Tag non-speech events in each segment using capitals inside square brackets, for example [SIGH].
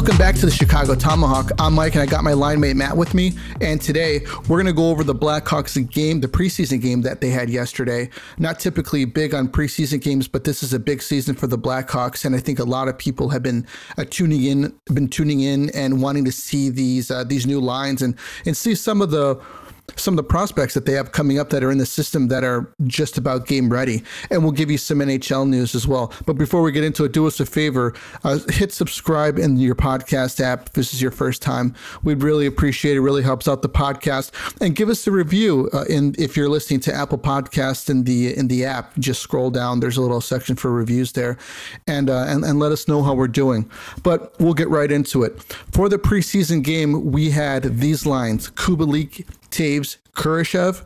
Welcome back to the Chicago Tomahawk. I'm Mike, and I got my line mate Matt with me. And today we're going to go over the Blackhawks game, the preseason game that they had yesterday. Not typically big on preseason games, but this is a big season for the Blackhawks, and I think a lot of people have been uh, tuning in, been tuning in, and wanting to see these uh, these new lines and and see some of the some of the prospects that they have coming up that are in the system that are just about game ready. And we'll give you some NHL news as well. But before we get into it, do us a favor uh, hit subscribe in your podcast app if this is your first time. We'd really appreciate it. Really helps out the podcast. And give us a review uh, in if you're listening to Apple Podcast in the in the app. Just scroll down. There's a little section for reviews there, and uh, and and let us know how we're doing. But we'll get right into it. For the preseason game, we had these lines: Kubalik, Toews, Kurashev,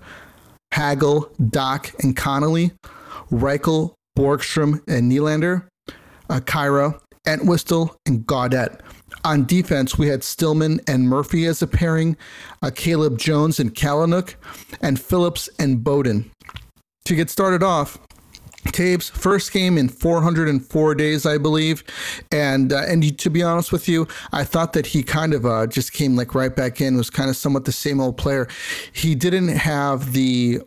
Hagel, Dach, and Connolly, Reichel, Borgstrom, and Nylander, uh, Khaira, Entwistle, and Gaudette. On defense, we had Stillman and Murphy as a pairing, uh, Caleb Jones and Kalynuk, and Phillips and Bowden. To get started off, Toews first game in 404 days, I believe, and uh, and to be honest with you, I thought that he kind of uh, just came like right back in, was kind of somewhat the same old player. He didn't have the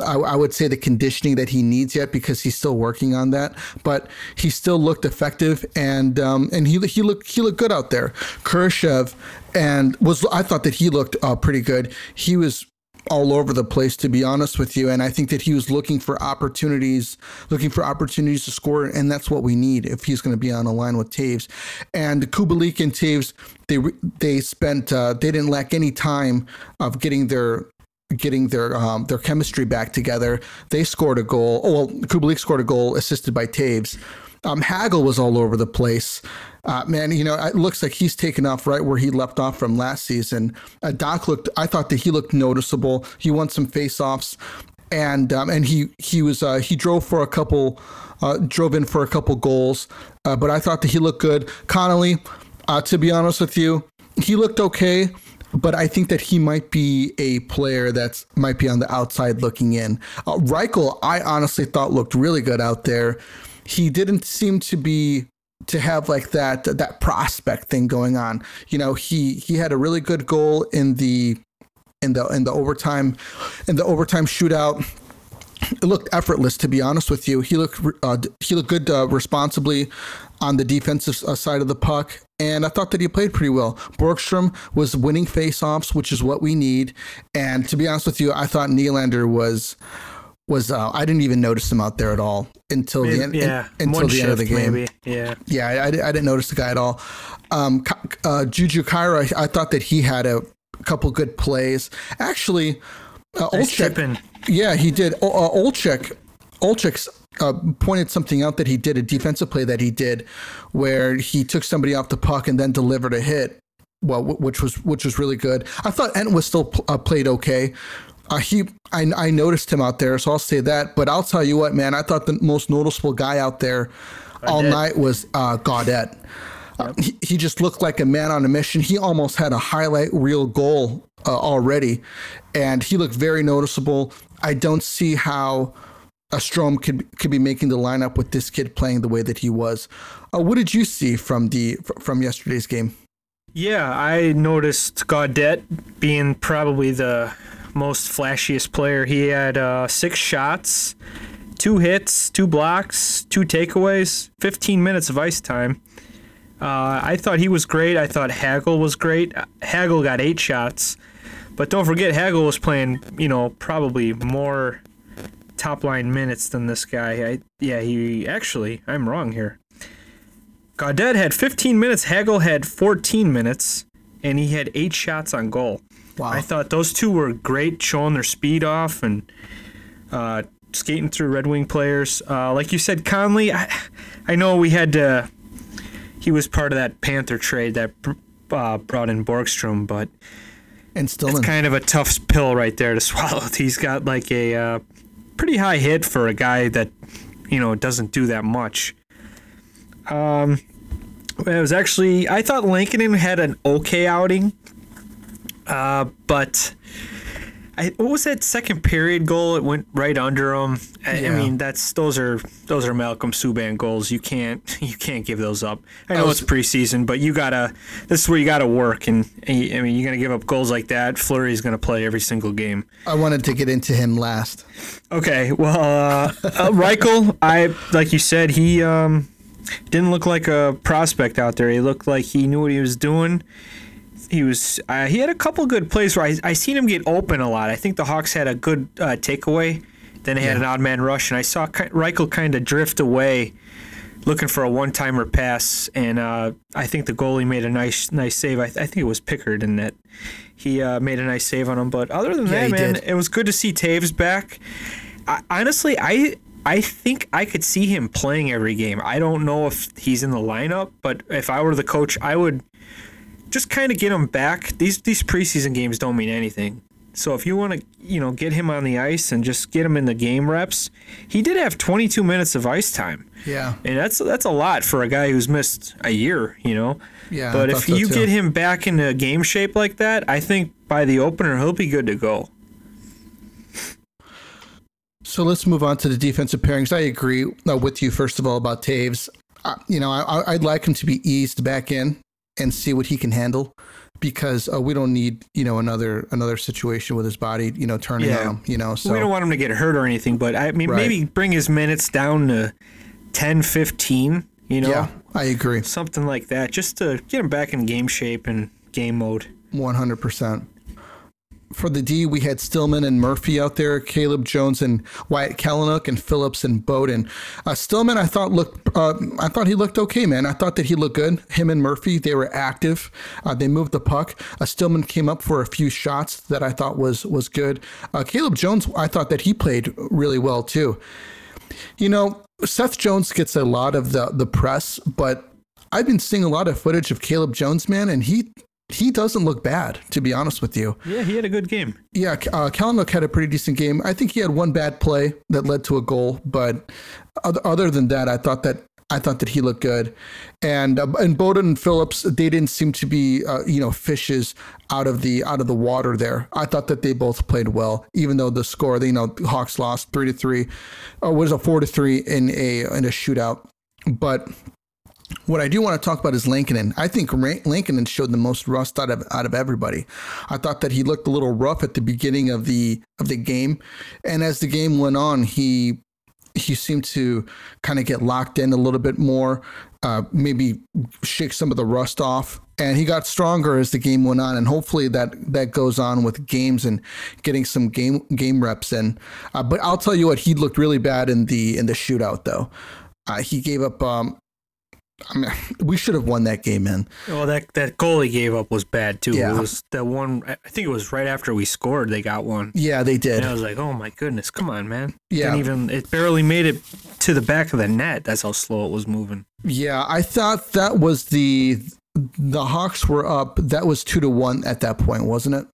I, I, would say the conditioning that he needs yet because he's still working on that. But he still looked effective and um, and he he looked he looked good out there. Kurashev and was I thought that he looked uh, pretty good. He was all over the place to be honest with you. And i think that he was looking for opportunities looking for opportunities to score and that's what we need if he's going to be on a line with Toews. and Kubalik and Toews, they they spent uh, they didn't lack any time of getting their getting their um, their chemistry back together. They scored a goal oh well Kubalik scored a goal assisted by Toews um, Hagel was all over the place uh, man, you know, it looks like he's taken off right where he left off from last season. Uh, Dach looked, I thought that he looked noticeable. He won some faceoffs, and um, and he he was uh, he drove for a couple, uh, drove in for a couple goals. Uh, but I thought that he looked good. Connolly, uh, to be honest with you, he looked okay. But I think that he might be a player that's might be on the outside looking in. Uh, Reichel, I honestly thought looked really good out there. He didn't seem to be to have like that that prospect thing going on. You know, he he had a really good goal in the in the in the overtime in the overtime shootout. It looked effortless, to be honest with you. He looked uh, he looked good uh, responsibly on the defensive uh, side of the puck, and I thought that he played pretty well. Borgstrom was winning faceoffs, which is what we need. And to be honest with you, I thought Nylander was was uh, I didn't even notice him out there at all until maybe, the end. Yeah, in, until One the end of the game. Maybe. Yeah, yeah, I, I, didn't notice the guy at all. Um, uh, Juju Khaira, I, I, thought that he had a couple good plays. Actually, uh, Olczyk, yeah, he did. Uh, Olczyk, Olczyk uh, pointed something out that he did a defensive play that he did, where he took somebody off the puck and then delivered a hit. Well, which was which was really good. I thought Entwistle uh, played okay. Uh, he, I, I noticed him out there, so I'll say that. But I'll tell you what, man, I thought the most noticeable guy out there all night was uh, Gaudette. Uh, he, he, just looked like a man on a mission. He almost had a highlight reel goal uh, already, and he looked very noticeable. I don't see how a Strome could could be making the lineup with this kid playing the way that he was. Uh, what did you see from the from yesterday's game? Yeah, I noticed Gaudette being probably the most flashiest player. He had uh, six shots, two hits, two blocks, two takeaways, 15 minutes of ice time. Uh, I thought he was great. I thought Hagel was great. Hagel got eight shots, but don't forget Hagel was playing, you know, probably more top line minutes than this guy. I, yeah, he actually, I'm wrong here. Gaudette had 15 minutes. Hagel had 14 minutes, and he had eight shots on goal. Wow. I thought those two were great, showing their speed off and uh, skating through Red Wing players. Uh, like you said, Connolly, I, I know we had to. He was part of that Panther trade that uh, brought in Borgstrom, but and still it's kind of a tough pill right there to [LAUGHS] swallow. He's got like a uh, pretty high hit for a guy that you know doesn't do that much. Um, it was actually I thought Lankinen had an okay outing. Uh, but I, what was that second period goal? It went right under him. I, Yeah. I mean, that's those are those are Malcolm Subban goals. You can't [LAUGHS] you can't give those up. I know was- it's preseason, but you gotta. This is where you gotta work. And, and you- I mean, you're gonna give up goals like that. Fleury's gonna play every single game. I wanted to get into him last. Okay, well, uh, uh, Reichel, I like you said, he um, didn't look like a prospect out there. He looked like he knew what he was doing. He was uh, he had a couple good plays where I I seen him get open a lot. I think the Hawks had a good uh, takeaway. Then they had an odd man rush, and I saw Reichel kind of drift away, looking for a one timer pass. And uh, I think the goalie made a nice nice save. I, I think it was Pickard in that he uh, made a nice save on him. But other than Yeah, that, man, did. it was good to see Toews back. I, honestly, I I think I could see him playing every game. I don't know if he's in the lineup, but if I were the coach, I would just kind of get him back. These these preseason games don't mean anything. So if you want to, you know, get him on the ice and just get him in the game reps, he did have 22 minutes of ice time. Yeah. And that's that's a lot for a guy who's missed a year, you know. Yeah, But if so you too. get him back into game shape like that, I think by the opener he'll be good to go. So let's move on to the defensive pairings. I agree uh, with you, first of all, about Toews. Uh, you know, I, I'd like him to be eased back in and see what he can handle because uh, we don't need, you know, another another situation with his body, you know, turning Yeah. on him, you know. So we don't want him to get hurt or anything, but I mean Right. maybe bring his minutes down to 10, 15, you know, yeah, I agree. something like that, just to get him back in game shape and game mode. 100%. For the D, we had Stillman and Murphy out there, Caleb Jones and Wyatt Kalynuk and Phillips and Bowden. Uh, Stillman, I thought looked, uh, I thought he looked okay, man. I thought that he looked good. Him and Murphy, they were active. Uh, they moved the puck. Uh, Stillman came up for a few shots that I thought was was good. Uh, Caleb Jones, I thought that he played really well too. You know, Seth Jones gets a lot of the the press, but I've been seeing a lot of footage of Caleb Jones, man, and he he doesn't look bad, to be honest with you. Yeah, he had a good game. Yeah, uh, Kalynuk had a pretty decent game. I think he had one bad play that led to a goal, but other, other than that, I thought that I thought that he looked good. And uh, and Bowden and Phillips, they didn't seem to be uh, you know fishes out of the out of the water there. I thought that they both played well, even though the score, you know, Hawks lost three to three, or was a four to three in a in a shootout, but. What I do want to talk about is Lankinen. I think Lankinen showed the most rust out of out of everybody. I thought that he looked a little rough at the beginning of the of the game, and as the game went on, he he seemed to kind of get locked in a little bit more, uh, maybe shake some of the rust off. And he got stronger as the game went on, and hopefully that that goes on with games and getting some game game reps in. Uh, but I'll tell you what, he looked really bad in the in the shootout though. Uh, he gave up. Um, I mean, [LAUGHS] we should have won that game, man. Well, that that goal he gave up was bad too. Yeah. It was that one. I think it was right after we scored. They got one. Yeah, they did. And I was like, oh my goodness, come on, man. Yeah. Didn't even it barely made it to the back of the net. That's how slow it was moving. Yeah, I thought that was the the Hawks were up. That was two to one at that point, wasn't it?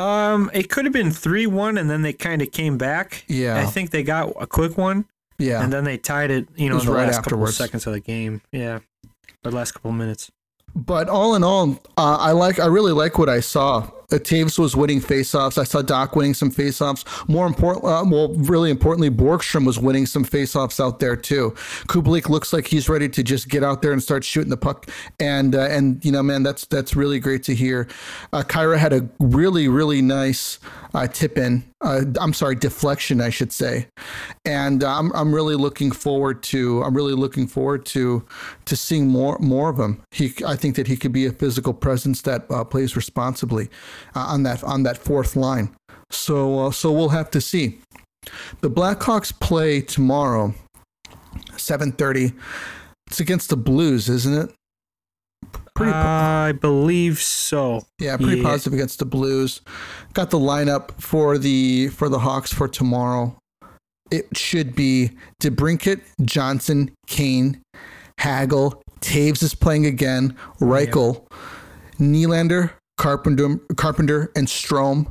Um, it could have been three one, and then they kind of came back. Yeah. I think they got a quick one, Yeah, and then they tied it. You know, was in the right last couple of seconds of the game. Yeah, the last couple of minutes. but all in all, uh, I like. I really like what I saw. Uh, Toews was winning faceoffs. I saw Dach winning some faceoffs. More important, uh, well, really importantly, Borgstrom was winning some faceoffs out there too. Kubalik looks like he's ready to just get out there and start shooting the puck. And uh, and you know, man, that's that's really great to hear. Uh, Khaira had a really really nice uh, tip in. Uh, I'm sorry, deflection, I should say. And uh, I'm I'm really looking forward to I'm really looking forward to to seeing more more of him. He I think that he could be a physical presence that uh, plays responsibly uh, on that on that fourth line. So uh, so we'll have to see. The Blackhawks play tomorrow, 7:30. It's against the Blues, isn't it? Pretty po- I believe so. yeah, pretty yeah. positive against the Blues. Got the lineup for the for the Hawks for tomorrow. It should be DeBrincat, Johnson, Kane, Hagel, Toews is playing again, Reichel, Nylander, Carpenter, Carpenter, and Strome,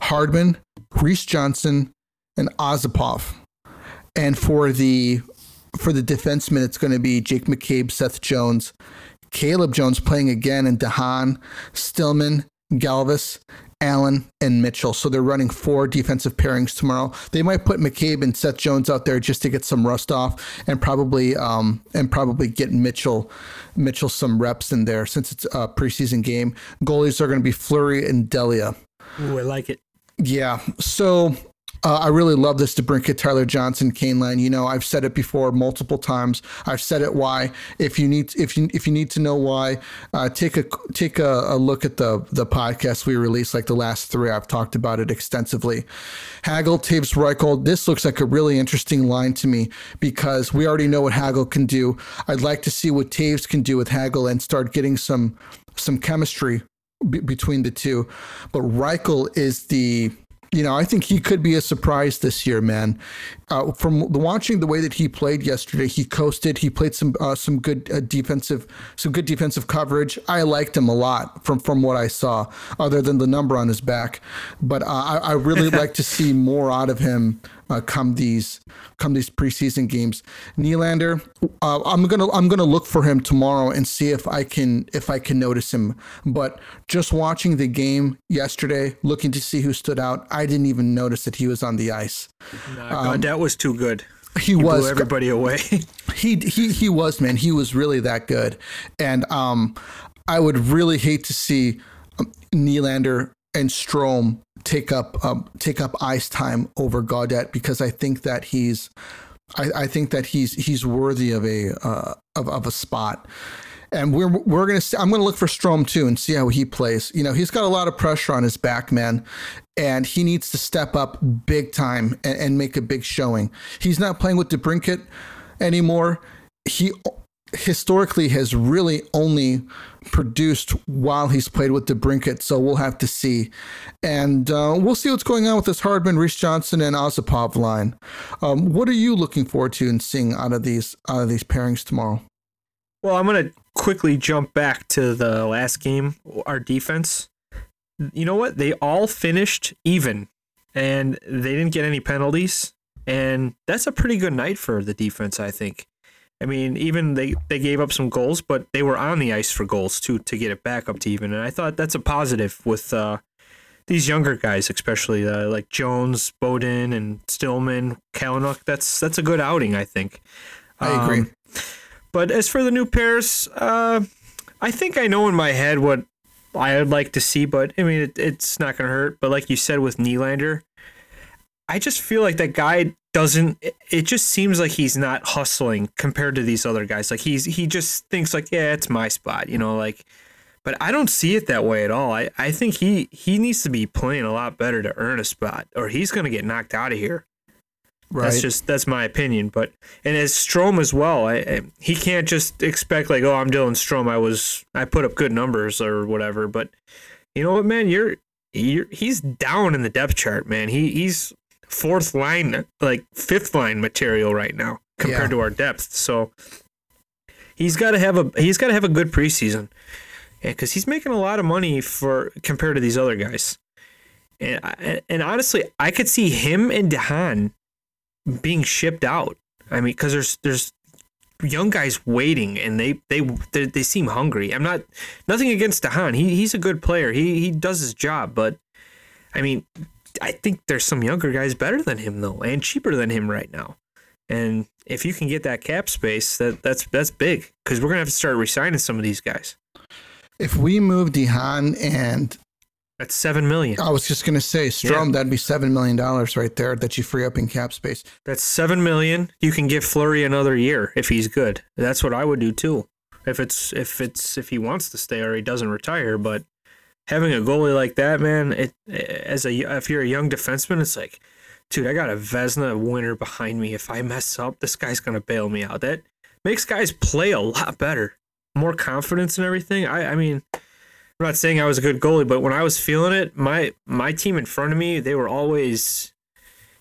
Hardman, Reese Johnson, and Osipov. And for the for the defensemen, it's going to be Jake McCabe, Seth Jones, Caleb Jones playing again, and DeHaan, Stillman, Galvas, Allen, and Mitchell. So they're running four defensive pairings tomorrow. They might put McCabe and Seth Jones out there just to get some rust off, and probably um, and probably get Mitchell Mitchell some reps in there since it's a preseason game. Goalies are going to be Fleury and Delia. Ooh, I like it. Yeah. So uh, I really love this DeBrincat, Tyler Johnson, Kane line. You know, I've said it before multiple times. I've said it why. If you need, if you if you need to know why, uh, take a take a, a, look at the the podcast we released, like the last three. I've talked about it extensively. Hagel, Toews, Reichel. This looks like a really interesting line to me because we already know what Hagel can do. I'd like to see what Toews can do with Hagel and start getting some some chemistry b- between the two. But Reichel is the you know, I think he could be a surprise this year, man. Uh, from the, watching the way that he played yesterday, he coasted. He played some uh, some good uh, defensive some good defensive coverage. I liked him a lot from from what I saw, other than the number on his back. But uh, I, I really [LAUGHS] like to see more out of him uh, come these come these preseason games. Nylander, uh, I'm gonna I'm gonna look for him tomorrow and see if I can if I can notice him. But just watching the game yesterday, looking to see who stood out, I didn't even notice that he was on the ice. Nah, um, that was too good. He, he was everybody away. [LAUGHS] he he he was man. He was really that good, and um, I would really hate to see um, Nylander and Strome take up um, take up ice time over Gaudette because I think that he's I, I think that he's he's worthy of a uh, of, of a spot. And we're we're gonna see, I'm gonna look for Strome too and see how he plays. You know, he's got a lot of pressure on his back, man, and he needs to step up big time and, and make a big showing. He's not playing with DeBrincat anymore. He historically has really only produced while he's played with DeBrincat, so we'll have to see. And uh, we'll see what's going on with this Hardman, Reese Johnson, and Osipov line. Um, what are you looking forward to and seeing out of these out of these pairings tomorrow? Well, I'm gonna quickly jump back to the last game. Our defense. You know what? They all finished even, and they didn't get any penalties. And that's a pretty good night for the defense, I think. I mean, even they, they gave up some goals, but they were on the ice for goals too to get it back up to even. And I thought that's a positive with uh, these younger guys, especially uh, like Jones, Bowden, and Stillman, Kalynuk. That's that's a good outing, I think. I agree. Um, but as for the new pairs, uh, I think I know in my head what I would like to see, but I mean, it, it's not going to hurt. But like you said with Nylander, I just feel like that guy doesn't it just seems like he's not hustling compared to these other guys. Like he's he just thinks like yeah it's my spot you know like but I don't see it that way at all. I, I think he he needs to be playing a lot better to earn a spot or he's gonna get knocked out of here. Right. that's just that's my opinion but and as Strome as well I, I he can't just expect like oh I'm Dylan Strome I was I put up good numbers or whatever but you know what man you're you're, he's down in the depth chart, man. He he's fourth line, like fifth line material right now compared yeah. to our depth. So he's got to have a he's got to have a good preseason, because he's making a lot of money for compared to these other guys. And and honestly, I could see him and DeHaan being shipped out. I mean, because there's there's young guys waiting and they, they they they seem hungry. I'm not nothing against DeHaan. He he's a good player. He he does his job, but I mean, I think there's some younger guys better than him though, and cheaper than him right now. And if you can get that cap space, that that's that's big because we're gonna have to start resigning some of these guys. If we move DeHaan and that's seven million. I was just gonna say, Strome, yeah. that'd be seven million dollars right there that you free up in cap space. That's seven million. You can give Fleury another year if he's good. That's what I would do too. If it's if it's if he wants to stay or he doesn't retire, but having a goalie like that, man, it as a if you're a young defenseman, it's like, dude, I got a Vezina winner behind me. If I mess up, this guy's gonna bail me out. That makes guys play a lot better, more confidence and everything. I, I mean, I'm not saying I was a good goalie, but when I was feeling it, my my team in front of me, they were always,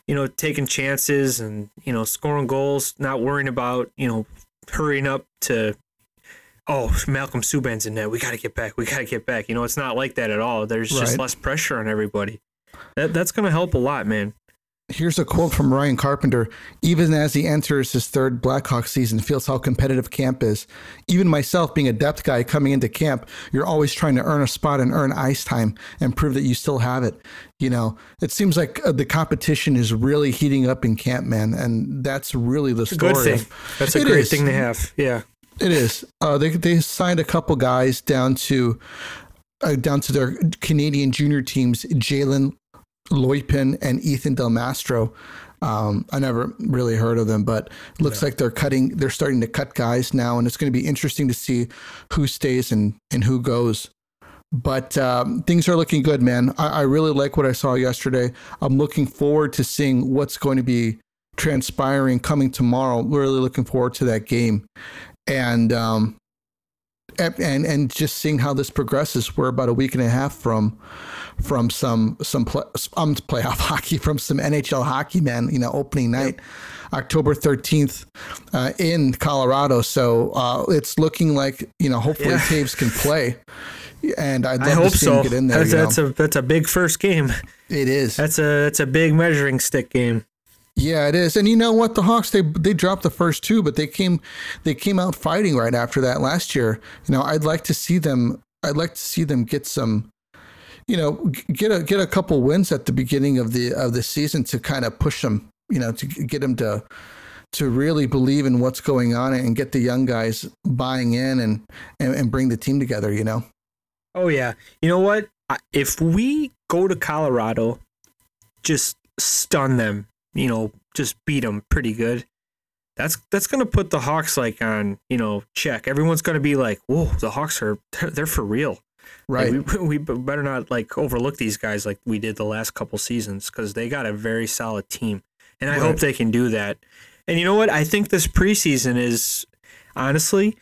you know, taking chances and you know scoring goals, not worrying about you know hurrying up to oh, Malcolm Subban's in net. We got to get back. We got to get back. You know, it's not like that at all. There's just less pressure on everybody. That, that's going to help a lot, man. Here's a quote from Ryan Carpenter. Even as he enters his third Blackhawk season, feels how competitive camp is. Even myself, being a depth guy coming into camp, you're always trying to earn a spot and earn ice time and prove that you still have it. You know, it seems like uh, the competition is really heating up in camp, man, and that's really the story. Good thing. That's a It great is. thing to have. Yeah. It is. Uh, they they signed a couple guys down to uh, down to their Canadian junior teams, Jalen Luypen and Ethan Del Mastro. Um, I never really heard of them, but it looks like they're cutting. They're starting to cut guys now, and it's going to be interesting to see who stays and and who goes. But um, things are looking good, man. I, I really like what I saw yesterday. I'm looking forward to seeing what's going to be transpiring coming tomorrow. Really looking forward to that game, and um, and and just seeing how this progresses. We're about a week and a half from from some some play, um, playoff [LAUGHS] hockey from some NHL hockey, man. You know, opening night, October thirteenth, uh, in Colorado. So uh, it's looking like you know, hopefully Yeah. Toews can [LAUGHS] play, and I'd love I hope to see so. him get in there. That's, that's a that's a big first game. it is. That's a that's a big measuring stick game. Yeah, it is. And you know what? The Hawks they they dropped the first two, but they came they came out fighting right after that last year. You know, I'd like to see them I'd like to see them get some you know, get a get a couple wins at the beginning of the of the season to kind of push them, you know, to get them to to really believe in what's going on and get the young guys buying in and and, and bring the team together, you know. Oh yeah. You know what? If we go to Colorado, just stun them. You know, just beat them pretty good. That's that's gonna put the Hawks like on you know check. Everyone's gonna be like, "Whoa, the Hawks are they're, for real." Right. Like, we, [LAUGHS] we better not like overlook these guys like we did the last couple seasons because they got a very solid team, and I Right. hope they can do that. And you know what? I think this preseason is honestly,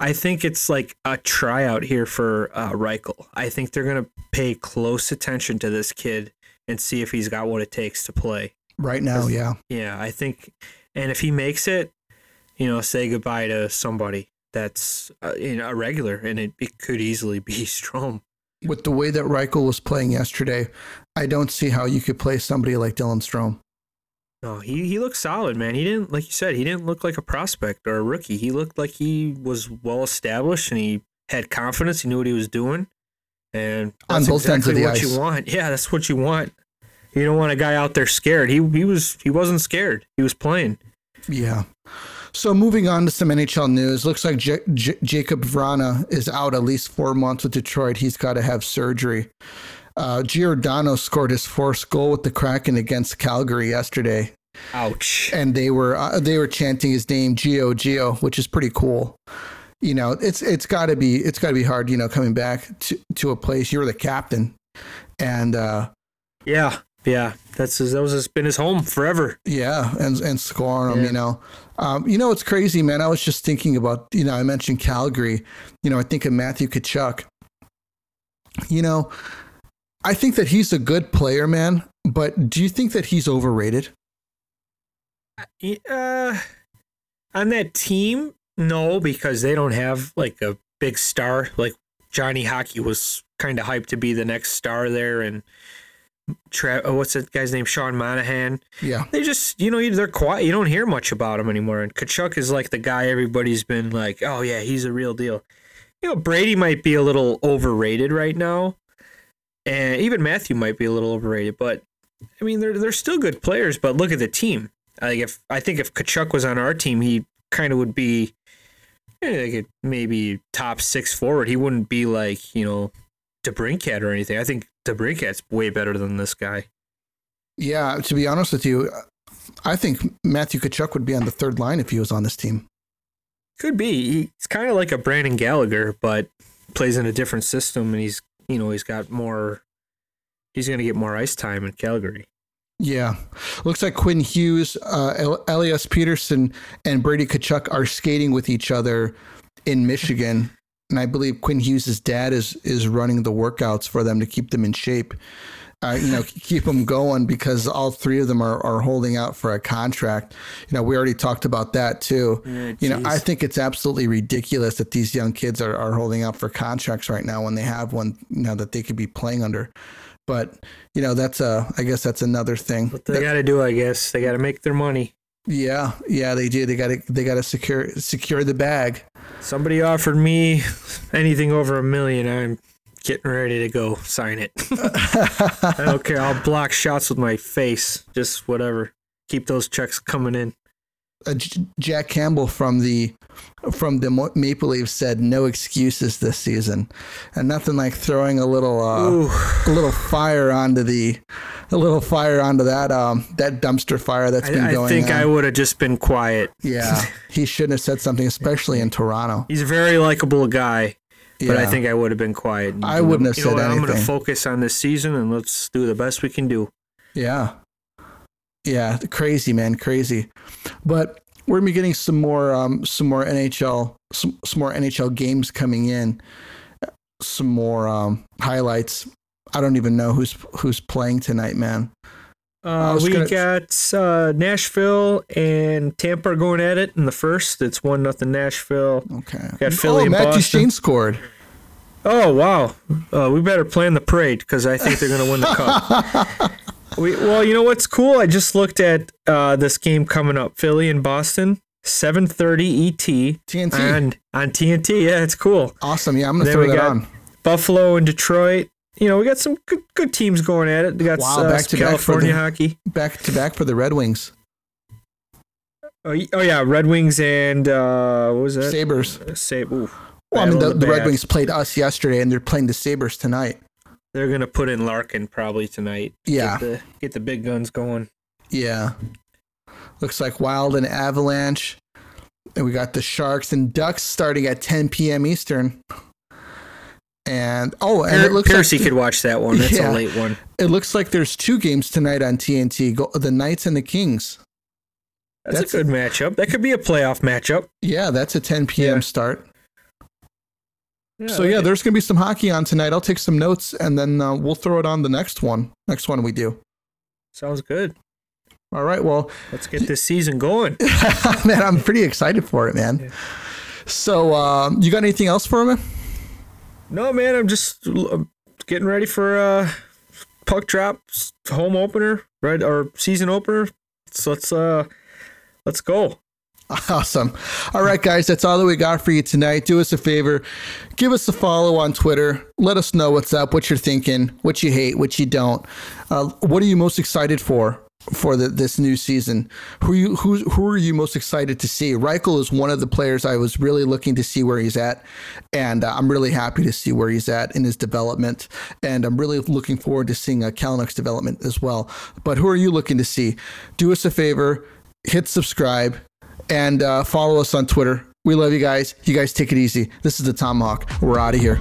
I think it's like a tryout here for uh, Reichel. I think they're gonna pay close attention to this kid and see if he's got what it takes to play. Right now, yeah. Yeah, I think, and if he makes it, you know, say goodbye to somebody that's uh, you know, a regular, and it, it could easily be [LAUGHS] Strome. With the way that Reichel was playing yesterday, I don't see how you could play somebody like Dylan Strome. No, he he looked solid, man. He didn't like you said, he didn't look like a prospect or a rookie. He looked like he was well established and he had confidence. He knew what he was doing, and On that's both ends of exactly what ice. you want. [LAUGHS] Yeah, that's what you want. You don't want a guy out there scared. He he was he wasn't scared. He was playing. Yeah. So moving on to some NHL news, looks like J- J- Jacob Vrana is out at least four months with Detroit. He's got to have surgery. Uh, Giordano scored his fourth goal with the Kraken against Calgary yesterday, Ouch. and they were uh, they were chanting his name Gio Gio, which is pretty cool. You know, it's it's got to be it's got to be hard. You know, coming back to to a place you're the captain, and uh, Yeah, yeah. That's his, that was his, been his home forever. Yeah, and and scoring them, Yeah. you know. Um, you know, it's crazy, man. I was just thinking about, you know, I mentioned Calgary. You know, I think of Matthew Tkachuk. You know, I think that he's a good player, man. But do you think that he's overrated? Uh, on that team, no, because they don't have like a big star. Like Johnny Hockey was kind of hyped to be the next star there, and Tra- oh, what's that guy's name? Sean Monahan. Yeah, They just, you know, they're quiet. You don't hear much about him anymore. And Tkachuk is like the guy everybody's been like, oh yeah, he's a real deal. You know, Brady might be a little overrated right now, and even Matthew might be a little overrated. But I mean, they're they're still good players. But look at the team. Like if I think if Tkachuk was on our team, he kind of would be eh, like maybe top six forward. He wouldn't be like you know DeBrincat or anything. I think DeBrincat's way better than this guy. yeah. To be honest with you, I think Matthew Tkachuk would be on the third line if he was on this team. Could be. He's kind of like a Brendan Gallagher, but plays in a different system, and he's you know he's got more. He's gonna get more ice time in Calgary. Yeah. Looks like Quinn Hughes, uh, Elias Pettersson, and Brady Tkachuk are skating with each other in Michigan. And I believe Quinn Hughes' dad is is running the workouts for them to keep them in shape. Uh, you know, [LAUGHS] keep them going because all three of them are, are holding out for a contract. You know, we already talked about that too. Yeah, you know. I think it's absolutely ridiculous that these young kids are, are holding out for contracts right now when they have one, you know, that they could be playing under. but you know that's a I guess that's another thing. What they got to do, I guess, they got to make their money. Yeah, yeah, they do. They got to they got to secure secure the bag. Somebody offered me anything over a million. I'm getting ready to go sign it. [LAUGHS] I don't care. I'll block shots with my face. Just whatever. Keep those checks coming in. Uh, Jack Campbell from the from the Maple Leafs said no excuses this season, and nothing like throwing a little uh, a little fire onto the a little fire onto that um that dumpster fire that's been I, I think on. I would have just been quiet. yeah, [LAUGHS] he shouldn't have said something, especially in Toronto. He's a very likable guy, but I think I would have been quiet. I wouldn't have You know said what, I'm going to focus on this season and let's do the best we can do. Yeah. Yeah, crazy man, crazy. But we're gonna be getting some more um some more NHL some, some more NHL games coming in. Some more um highlights. I don't even know who's who's playing tonight, man. Uh, we gonna- got uh, Nashville and Tampa are going at it in the first. It's one nothing Nashville. Okay. Got Philly oh, and Matt Boston. Duchene scored. Oh wow, uh, we better plan the parade because I think they're going to win the cup. [LAUGHS] we, well, you know what's cool? I just looked at uh, this game coming up: Philly and Boston, 7:30 ET TNT. on on TNT. Yeah, it's cool. Awesome. Yeah, I'm gonna Then throw we that got on. Buffalo and Detroit. You know, we got some good, good teams going at it. We got Wow, uh, back to back California the- hockey. Back to back for the Red Wings. Oh, oh yeah, Red Wings and uh, what was that? Sabres. Ooh, Well, I mean, the, the Red Wings played us yesterday, and they're playing the Sabres tonight. They're gonna put in Larkin probably tonight. Yeah. get the, get the big guns going. Yeah. Looks like Wild and Avalanche. And we got the Sharks and Ducks starting at 10 p.m. Eastern. And oh, and it looks Piercy like could watch that one. That's Yeah. a late one. it looks like there's two games tonight on TNT. Go, the Knights and the Kings. That's, That's- a good matchup. That could be a playoff matchup. Yeah, that's a 10 p.m. Yeah. start. Yeah, so yeah, there's gonna be some hockey on tonight. I'll take some notes and then uh, we'll throw it on the next one. Next one we do. sounds good. All right. Well, Let's get this season going. [LAUGHS] man, I'm pretty excited for it, man. So, um, you got anything else for me? No, man, I'm just uh, getting ready for uh, puck drop home opener, right? Or season opener. So let's uh, let's go. [LAUGHS] Awesome. All right, guys, that's all that we got for you tonight. Do us a favor, give us a follow on Twitter. Let us know what's up, what you're thinking, what you hate, what you don't. Uh, what are you most excited for for the, this new season? Who you who who are you most excited to see? Reichel is one of the players I was really looking to see where he's at, and uh, I'm really happy to see where he's at in his development. And I'm really looking forward to seeing uh, Kalynuk's development as well. But who are you looking to see? Do us a favor, hit subscribe and uh, follow us on Twitter. We love you guys. You guys take it easy. This is the Tomahawk. We're out of here.